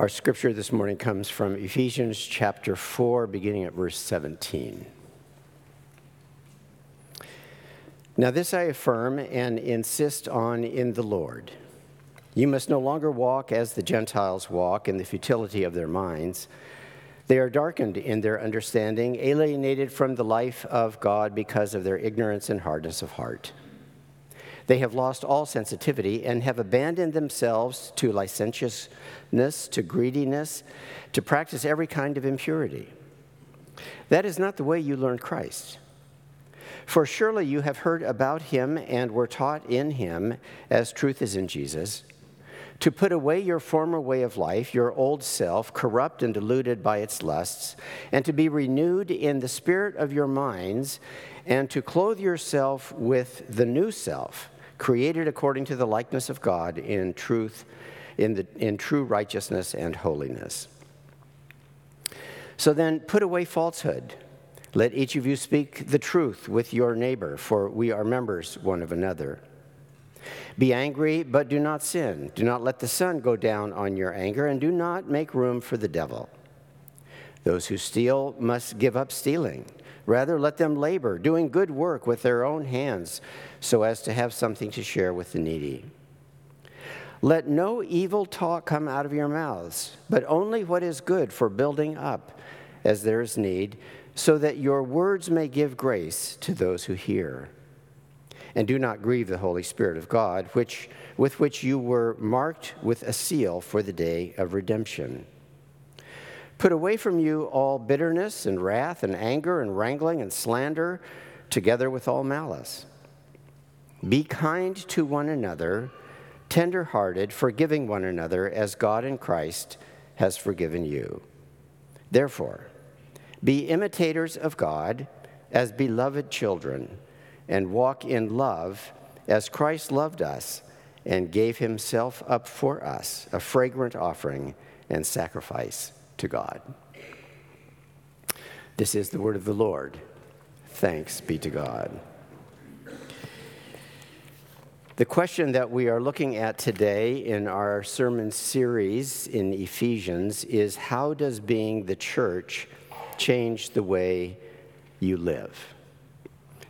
Our scripture this morning comes from Ephesians chapter 4, beginning at verse 17. Now, this I affirm and insist on in the Lord. You must no longer walk as the Gentiles walk in the futility of their minds. They are darkened in their understanding, alienated from the life of God because of their ignorance and hardness of heart. They have lost all sensitivity and have abandoned themselves to licentiousness, to greediness, to practice every kind of impurity. That is not the way you learn Christ. For surely you have heard about him and were taught in him, as truth is in Jesus, to put away your former way of life, your old self, corrupt and deluded by its lusts, and to be renewed in the spirit of your minds, and to clothe yourself with the new self created according to the likeness of God in truth, in, the, in true righteousness and holiness. So then, put away falsehood. Let each of you speak the truth with your neighbor, for we are members one of another. Be angry, but do not sin. Do not let the sun go down on your anger, and do not make room for the devil. Those who steal must give up stealing. Rather, let them labor, doing good work with their own hands, so as to have something to share with the needy. Let no evil talk come out of your mouths, but only what is good for building up as there is need, so that your words may give grace to those who hear. And do not grieve the Holy Spirit of God, which, with which you were marked with a seal for the day of redemption. Put away from you all bitterness and wrath and anger and wrangling and slander, together with all malice. Be kind to one another, tender hearted, forgiving one another as God in Christ has forgiven you. Therefore, be imitators of God as beloved children, and walk in love as Christ loved us and gave himself up for us, a fragrant offering and sacrifice to God. This is the word of the Lord. Thanks be to God. The question that we are looking at today in our sermon series in Ephesians is how does being the church change the way you live?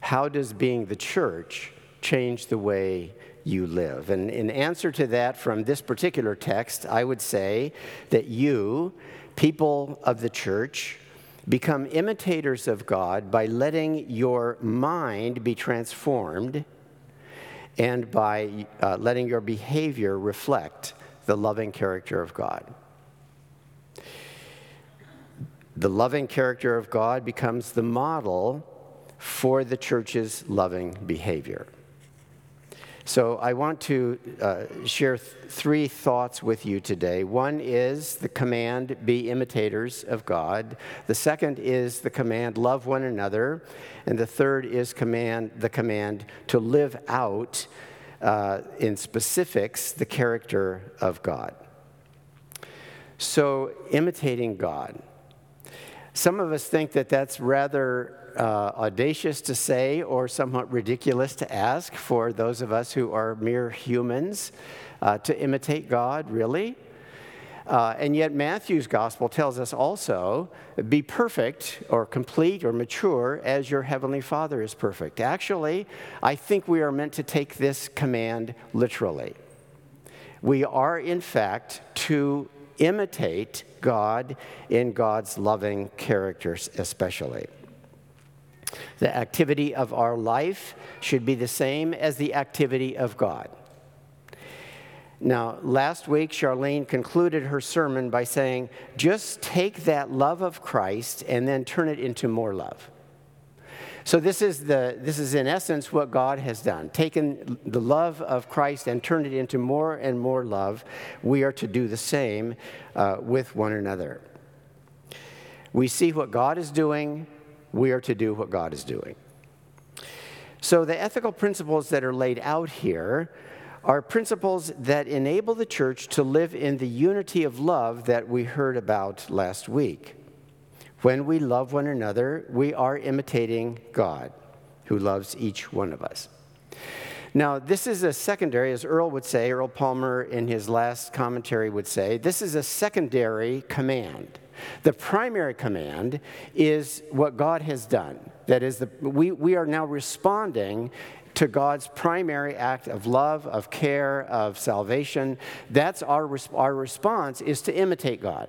How does being the church change the way you live? And in answer to that, from this particular text, I would say that you, people of the church become imitators of God by letting your mind be transformed and by uh, letting your behavior reflect the loving character of God. The loving character of God becomes the model for the church's loving behavior. So I want to uh, share th- three thoughts with you today. One is the command, be imitators of God. The second is the command, love one another. And the third is command, the command to live out uh, in specifics the character of God. So imitating God. Some of us think that that's rather uh, audacious to say or somewhat ridiculous to ask for those of us who are mere humans uh, to imitate God, really. Uh, and yet, Matthew's gospel tells us also be perfect or complete or mature as your heavenly Father is perfect. Actually, I think we are meant to take this command literally. We are, in fact, to imitate God in God's loving characters, especially. The activity of our life should be the same as the activity of God. Now, last week, Charlene concluded her sermon by saying, just take that love of Christ and then turn it into more love. So, this is, the, this is in essence what God has done taken the love of Christ and turned it into more and more love. We are to do the same uh, with one another. We see what God is doing, we are to do what God is doing. So, the ethical principles that are laid out here are principles that enable the church to live in the unity of love that we heard about last week. When we love one another, we are imitating God, who loves each one of us. Now, this is a secondary, as Earl would say, Earl Palmer in his last commentary would say, this is a secondary command. The primary command is what God has done. That is, the, we, we are now responding to God's primary act of love, of care, of salvation. That's our, our response is to imitate God.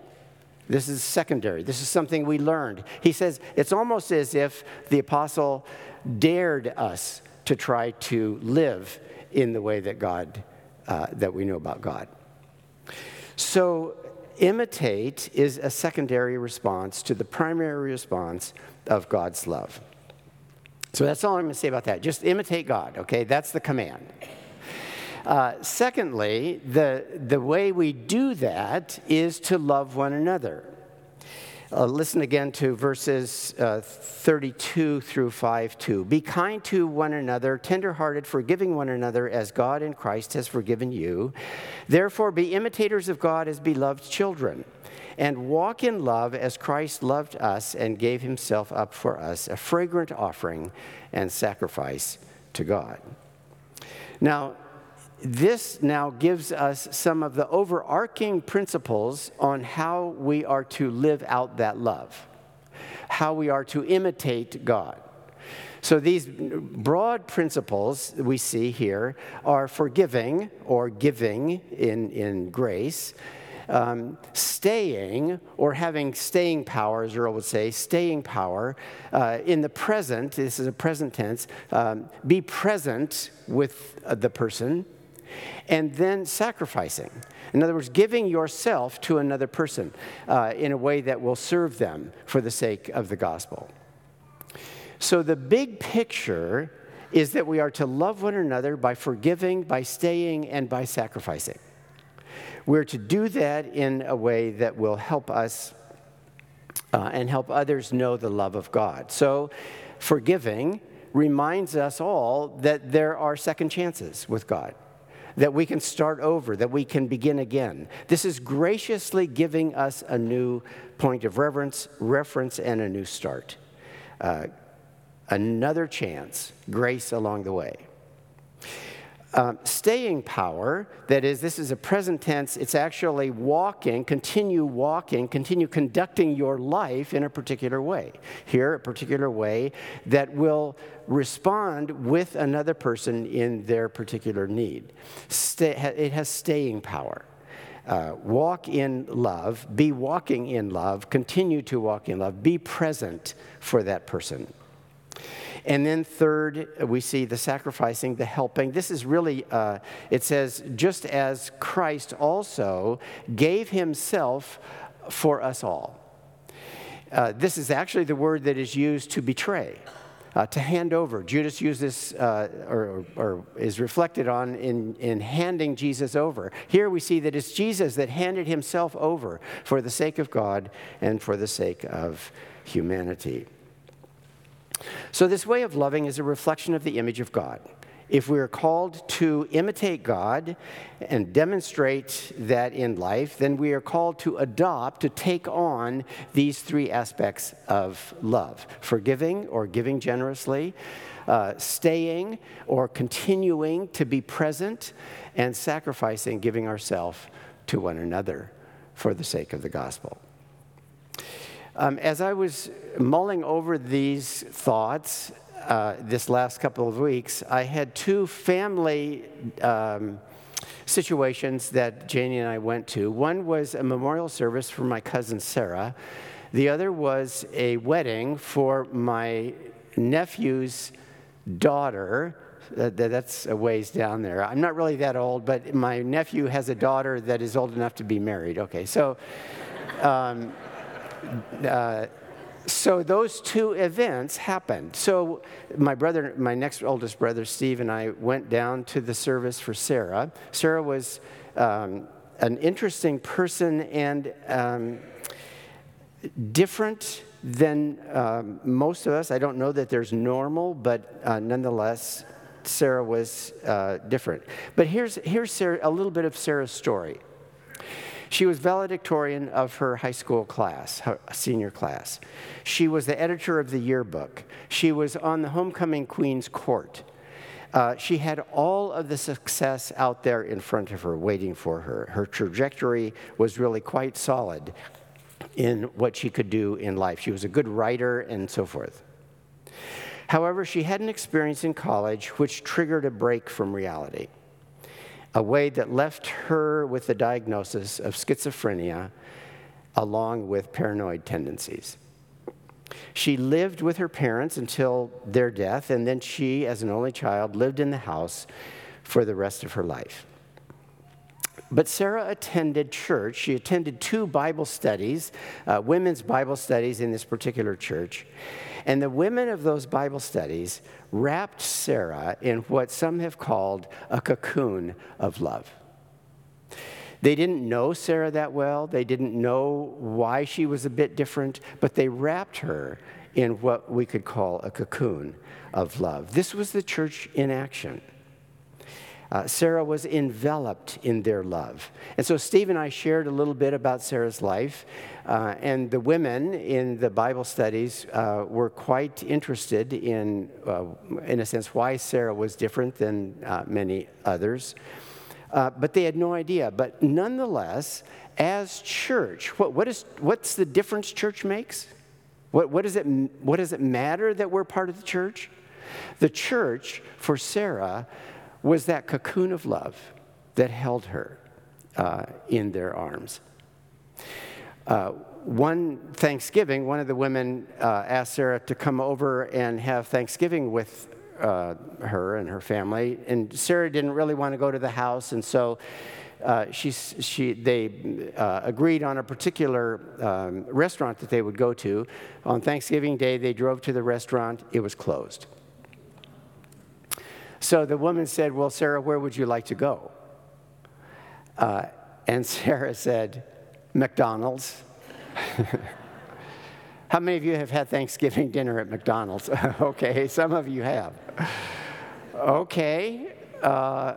This is secondary. This is something we learned. He says it's almost as if the apostle dared us to try to live in the way that God, uh, that we know about God. So, imitate is a secondary response to the primary response of God's love. So that's all I'm going to say about that. Just imitate God, okay? That's the command. Uh, secondly, the, the way we do that is to love one another. Uh, listen again to verses uh, 32 through 5 2. Be kind to one another, tenderhearted, forgiving one another as God in Christ has forgiven you. Therefore, be imitators of God as beloved children, and walk in love as Christ loved us and gave himself up for us, a fragrant offering and sacrifice to God. Now, this now gives us some of the overarching principles on how we are to live out that love, how we are to imitate God. So, these broad principles we see here are forgiving or giving in, in grace, um, staying or having staying power, as Earl would say, staying power uh, in the present. This is a present tense. Um, be present with uh, the person and then sacrificing. In other words, giving yourself to another person uh, in a way that will serve them for the sake of the gospel. So, the big picture is that we are to love one another by forgiving, by staying, and by sacrificing. We're to do that in a way that will help us uh, and help others know the love of God. So, forgiving reminds us all that there are second chances with God that we can start over, that we can begin again. This is graciously giving us a new point of reverence, reference, and a new start. Uh, another chance, grace along the way. Um, staying power, that is, this is a present tense, it's actually walking, continue walking, continue conducting your life in a particular way. Here, a particular way that will respond with another person in their particular need. Stay, it has staying power. Uh, walk in love, be walking in love, continue to walk in love, be present for that person. And then, third, we see the sacrificing, the helping. This is really, uh, it says, just as Christ also gave himself for us all. Uh, this is actually the word that is used to betray. Uh, to hand over. Judas used this, uh, or, or, is reflected on in, in handing Jesus over. Here we see that it's Jesus that handed himself over for the sake of God and for the sake of humanity. So, this way of loving is a reflection of the image of God. If we are called to imitate God and demonstrate that in life, then we are called to adopt, to take on these three aspects of love forgiving or giving generously, uh, staying or continuing to be present, and sacrificing, giving ourselves to one another for the sake of the gospel. Um, as I was mulling over these thoughts uh, this last couple of weeks, I had two family um, situations that Janie and I went to. One was a memorial service for my cousin Sarah, the other was a wedding for my nephew's daughter. that's a ways down there. I'm not really that old, but my nephew has a daughter that is old enough to be married. Okay, so. Um, uh, so those two events happened. So my brother, my next oldest brother, Steve, and I went down to the service for Sarah. Sarah was um, an interesting person and um, different than um, most of us. I don't know that there's normal, but uh, nonetheless, Sarah was uh, different. But here's, here's Sarah, a little bit of Sarah's story. She was valedictorian of her high school class, her senior class. She was the editor of the yearbook. She was on the homecoming queen's court. uh, she had all of the success out there in front of her waiting for her. Her trajectory was really quite solid in what she could do in life. She was a good writer and so forth. However, she had an experience in college which triggered a break from reality, a way that left her with the diagnosis of schizophrenia along with paranoid tendencies. She lived with her parents until their death, and then she, as an only child, lived in the house for the rest of her life. But Sarah attended church. She attended two Bible studies, uh, women's Bible studies in this particular church. And the women of those Bible studies wrapped Sarah in what some have called a cocoon of love. They didn't know Sarah that well, they didn't know why she was a bit different, but they wrapped her in what we could call a cocoon of love. This was the church in action. Uh, Sarah was enveloped in their love. And so Steve and I shared a little bit about Sarah's life. Uh, and the women in the Bible studies uh, were quite interested in, uh, in a sense, why Sarah was different than uh, many others. Uh, but they had no idea. But nonetheless, as church, what, what is, what's the difference church makes? What, what, does it, what does it matter that we're part of the church? The church, for Sarah, was that cocoon of love that held her uh, in their arms. Uh, one Thanksgiving, one of the women uh, asked Sarah to come over and have Thanksgiving with uh, her and her family. And Sarah didn't really want to go to the house, and so uh, she, she, they uh, agreed on a particular um, restaurant that they would go to. On Thanksgiving Day, they drove to the restaurant, it was closed. So the woman said, Well, Sarah, where would you like to go? Uh, and Sarah said, McDonald's. How many of you have had Thanksgiving dinner at McDonald's? okay, some of you have. Okay, uh,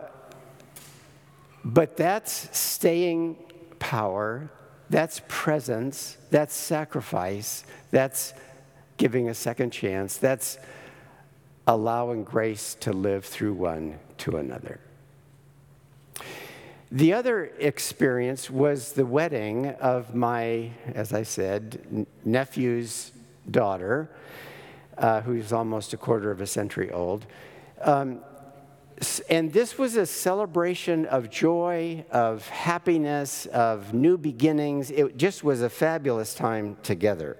but that's staying power, that's presence, that's sacrifice, that's giving a second chance, that's allowing grace to live through one to another. The other experience was the wedding of my, as I said, nephew's daughter, uh, who's almost a quarter of a century old. Um, and this was a celebration of joy, of happiness, of new beginnings. It just was a fabulous time together.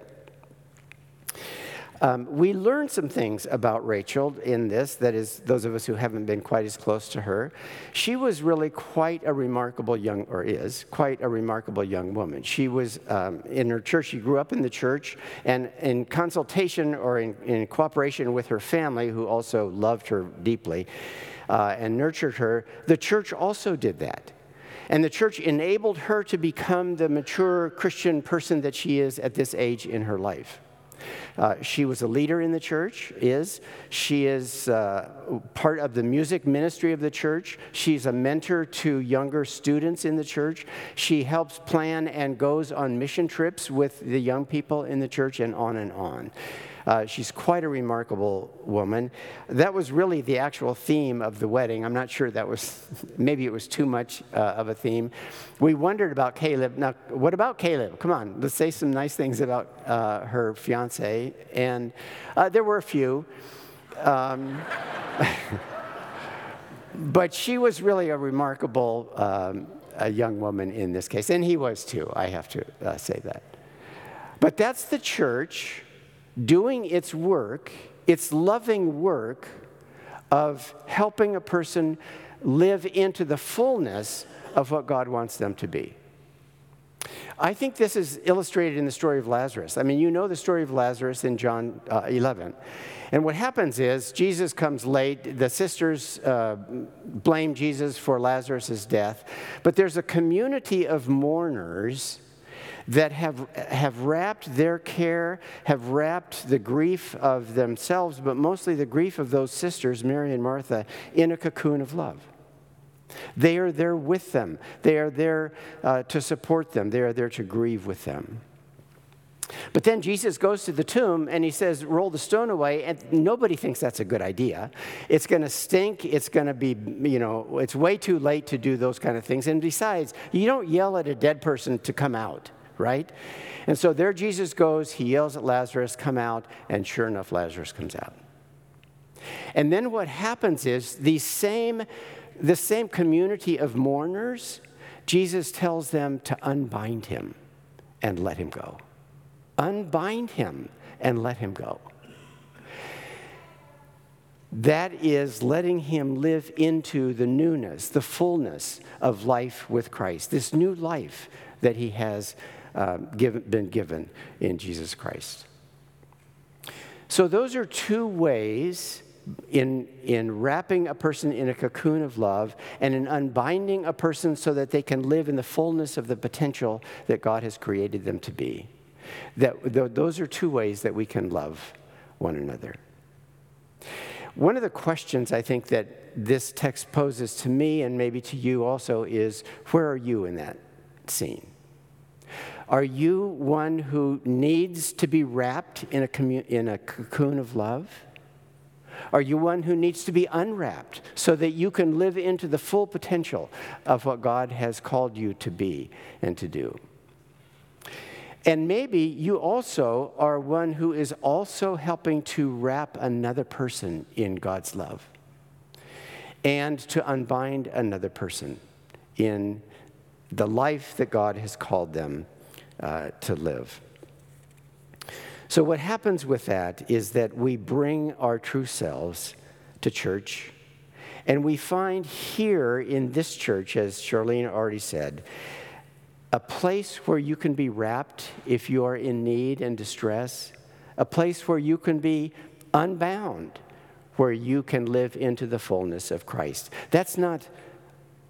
Um, we learned some things about Rachel in this, that is, those of us who haven't been quite as close to her. She was really quite a remarkable young, or is, quite a remarkable young woman. She was um, in her church, she grew up in the church, and in consultation or in, in cooperation with her family, who also loved her deeply uh, and nurtured her, the church also did that. And the church enabled her to become the mature Christian person that she is at this age in her life. Uh, she was a leader in the church, is. She is uh, part of the music ministry of the church. She's a mentor to younger students in the church. She helps plan and goes on mission trips with the young people in the church, and on and on. Uh, she's quite a remarkable woman. That was really the actual theme of the wedding. I'm not sure that was, maybe it was too much uh, of a theme. We wondered about Caleb. Now, what about Caleb? Come on, let's say some nice things about uh, her fiance. And uh, there were a few. Um, but she was really a remarkable um, a young woman in this case, and he was too, I have to uh, say that. But that's the church doing its work, its loving work of helping a person live into the fullness of what God wants them to be. I think this is illustrated in the story of Lazarus. I mean, you know the story of Lazarus in John uh, 11. And what happens is Jesus comes late. The sisters uh, blame Jesus for Lazarus' death. But there's a community of mourners that have, have wrapped their care, have wrapped the grief of themselves, but mostly the grief of those sisters, Mary and Martha, in a cocoon of love. They are there with them. They are there uh, to support them. They are there to grieve with them. But then Jesus goes to the tomb and he says, Roll the stone away, and nobody thinks that's a good idea. It's going to stink. It's going to be, you know, it's way too late to do those kind of things. And besides, you don't yell at a dead person to come out, right? And so there Jesus goes, he yells at Lazarus, come out, and sure enough, Lazarus comes out. And then what happens is the same, the same community of mourners, Jesus tells them to unbind him and let him go unbind him and let him go. That is letting him live into the newness, the fullness of life with Christ, this new life that he has uh, given, been given in Jesus Christ. So, those are two ways in, in wrapping a person in a cocoon of love and in unbinding a person so that they can live in the fullness of the potential that God has created them to be. That, those are two ways that we can love one another. One of the questions I think that this text poses to me and maybe to you also is where are you in that scene? Are you one who needs to be wrapped in a, in a cocoon of love? Are you one who needs to be unwrapped so that you can live into the full potential of what God has called you to be and to do? And maybe you also are one who is also helping to wrap another person in God's love and to unbind another person in the life that God has called them uh, to live. So, what happens with that is that we bring our true selves to church, and we find here in this church, as Charlene already said, a place where you can be wrapped if you are in need and distress, a place where you can be unbound, where you can live into the fullness of Christ. That's not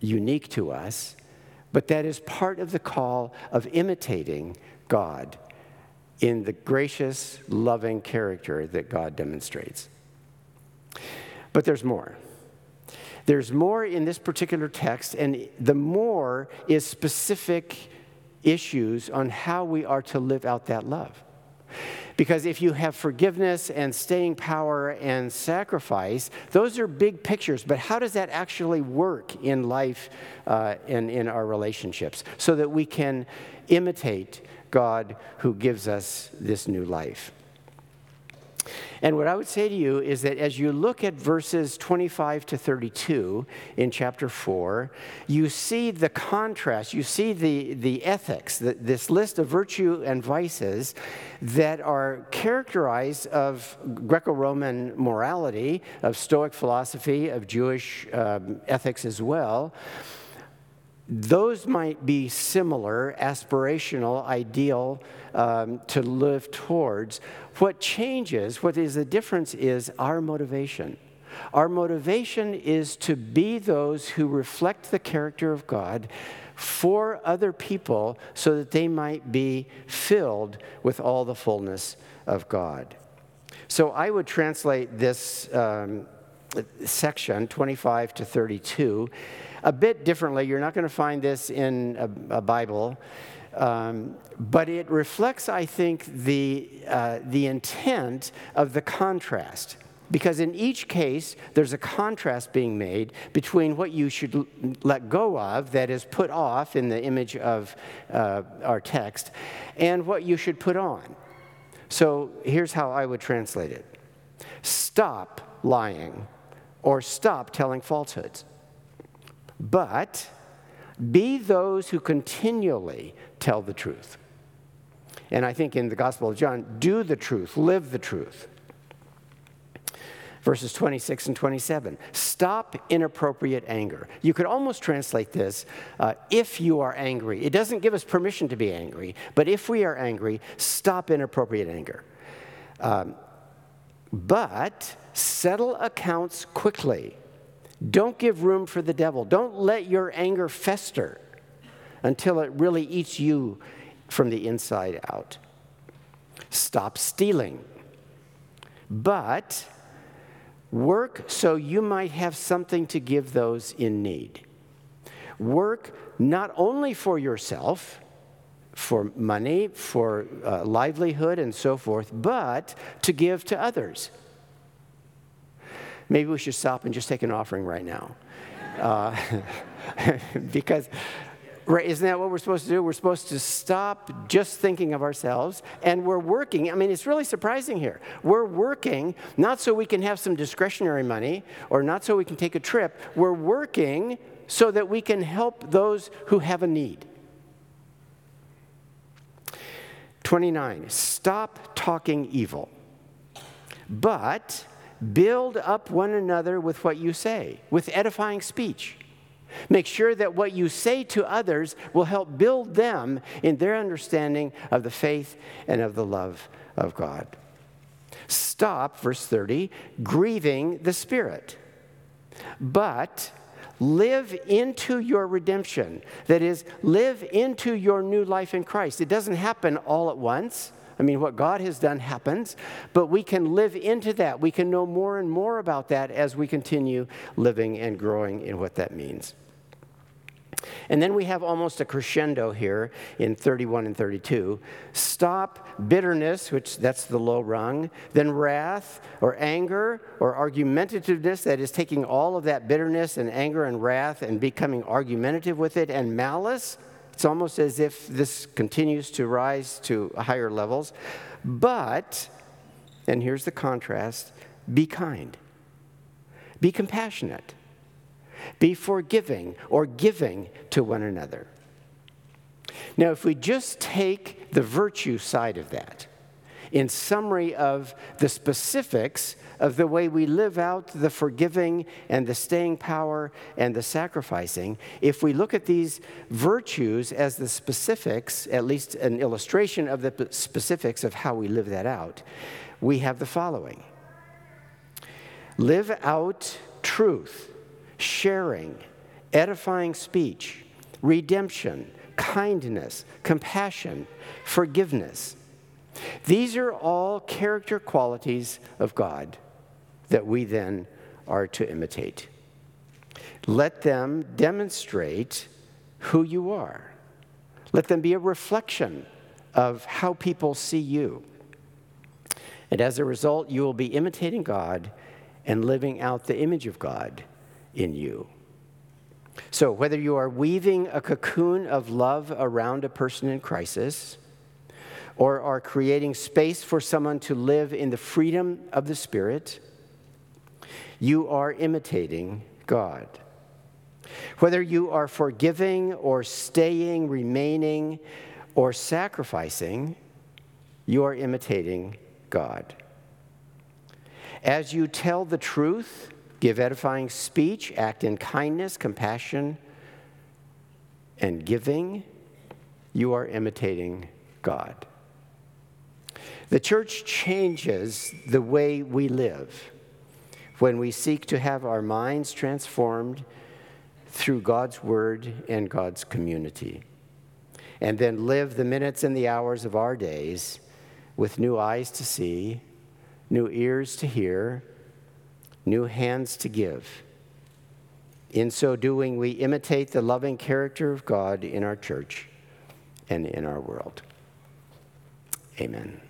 unique to us, but that is part of the call of imitating God in the gracious, loving character that God demonstrates. But there's more. There's more in this particular text, and the more is specific issues on how we are to live out that love. Because if you have forgiveness and staying power and sacrifice, those are big pictures. But how does that actually work in life uh, and in our relationships so that we can imitate God who gives us this new life? And what I would say to you is that as you look at verses 25 to 32 in chapter 4, you see the contrast, you see the, the ethics, the, this list of virtue and vices that are characterized of Greco-Roman morality, of Stoic philosophy, of Jewish um, ethics as well those might be similar, aspirational, ideal um, to live towards. What changes, what is the difference, is our motivation. Our motivation is to be those who reflect the character of God for other people so that they might be filled with all the fullness of God. So I would translate this um, section, 25 to 32, a bit differently. You're not going to find this in a, a Bible. Um, but it reflects, I think, the, uh, the intent of the contrast. Because in each case, there's a contrast being made between what you should let go of, that is put off in the image of uh, our text, and what you should put on. So here's how I would translate it Stop lying, or stop telling falsehoods. But be those who continually tell the truth. And I think in the Gospel of John, do the truth, live the truth. Verses 26 and 27. Stop inappropriate anger. You could almost translate this uh, if you are angry. It doesn't give us permission to be angry, but if we are angry, stop inappropriate anger. Um, but settle accounts quickly don't give room for the devil. Don't let your anger fester until it really eats you from the inside out. Stop stealing. But work so you might have something to give those in need. Work not only for yourself, for money, for uh, livelihood, and so forth, but to give to others. Maybe we should stop and just take an offering right now. Uh, because Right, isn't that what we're supposed to do? We're supposed to stop just thinking of ourselves, and we're working. I mean, it's really surprising here. We're working not so we can have some discretionary money or not so we can take a trip. We're working so that we can help those who have a need. 29, stop talking evil, but build up one another with what you say, with edifying speech. Make sure that what you say to others will help build them in their understanding of the faith and of the love of God. Stop, verse 30, grieving the Spirit, but live into your redemption. That is, live into your new life in Christ. It doesn't happen all at once. I mean, what God has done happens, but we can live into that. We can know more and more about that as we continue living and growing in what that means. And then we have almost a crescendo here in 31 and 32. Stop bitterness, which that's the low rung, then wrath or anger or argumentativeness, that is taking all of that bitterness and anger and wrath and becoming argumentative with it, and malice. It's almost as if this continues to rise to higher levels. But, and here's the contrast be kind, be compassionate be forgiving or giving to one another. Now, if we just take the virtue side of that, in summary of the specifics of the way we live out the forgiving and the staying power and the sacrificing, if we look at these virtues as the specifics, at least an illustration of the specifics of how we live that out, we have the following Live out truth sharing, edifying speech, redemption, kindness, compassion, forgiveness. These are all character qualities of God that we then are to imitate. Let them demonstrate who you are. Let them be a reflection of how people see you. And as a result, you will be imitating God and living out the image of God in you. So, whether you are weaving a cocoon of love around a person in crisis, or are creating space for someone to live in the freedom of the Spirit, you are imitating God. Whether you are forgiving or staying, remaining, or sacrificing, you are imitating God. As you tell the truth, Give edifying speech, act in kindness, compassion, and giving. You are imitating God. The church changes the way we live when we seek to have our minds transformed through God's word and God's community, and then live the minutes and the hours of our days with new eyes to see, new ears to hear, new hands to give. In so doing, we imitate the loving character of God in our church and in our world. Amen.